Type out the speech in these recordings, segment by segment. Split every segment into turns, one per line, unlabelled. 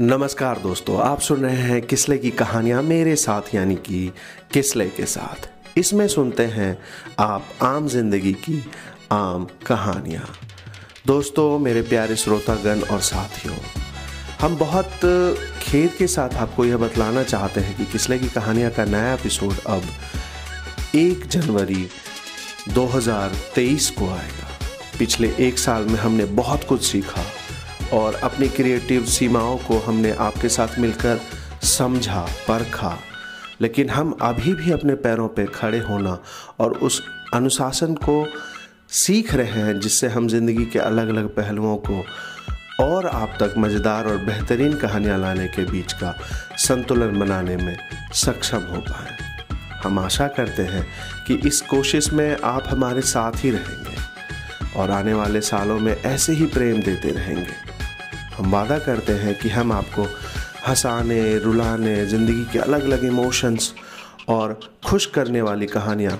नमस्कार दोस्तों, आप सुन रहे हैं किसले की कहानियाँ मेरे साथ, यानी कि किसले के साथ। इसमें सुनते हैं आप आम ज़िंदगी की आम कहानियाँ। दोस्तों, मेरे प्यारे श्रोतागण और साथियों, हम बहुत खेद के साथ आपको यह बतलाना चाहते हैं कि किसले की कहानियाँ का नया एपिसोड अब एक जनवरी 2023 को आएगा। पिछले एक साल में हमने बहुत कुछ सीखा। और अपनी क्रिएटिव सीमाओं को हमने आपके साथ मिलकर समझा, परखा। लेकिन हम अभी भी अपने पैरों पे खड़े होना और उस अनुशासन को सीख रहे हैं, जिससे हम ज़िंदगी के अलग अलग पहलुओं को और आप तक मज़ेदार और बेहतरीन कहानियाँ लाने के बीच का संतुलन बनाने में सक्षम हो पाए। हम आशा करते हैं कि इस कोशिश में आप हमारे साथ ही रहेंगे और आने वाले सालों में ऐसे ही प्रेम देते रहेंगे। हम वादा करते हैं कि हम आपको हंसाने, रुलाने, ज़िंदगी के अलग अलग इमोशंस और खुश करने वाली कहानियाँ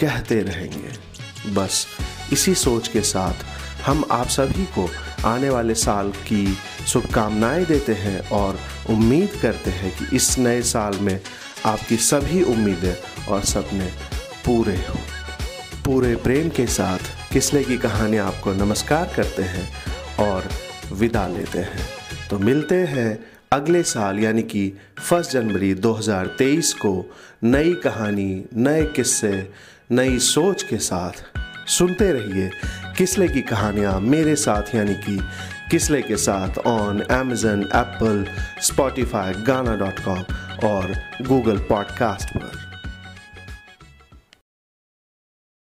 कहते रहेंगे। बस इसी सोच के साथ हम आप सभी को आने वाले साल की शुभकामनाएँ देते हैं और उम्मीद करते हैं कि इस नए साल में आपकी सभी उम्मीदें और सपने पूरे हों। पूरे प्रेम के साथ किसले की कहानियाँ आपको नमस्कार करते हैं और विदा लेते हैं। तो मिलते हैं अगले साल, यानी कि फ़र्स्ट जनवरी 2023 को नई कहानी, नए किस्से, नई सोच के साथ सुनते रहिए किसले की कहानियाँ मेरे साथ, यानी कि किसले के साथ on Amazon Apple Spotify Gaana dot com और गूगल पॉडकास्ट पर।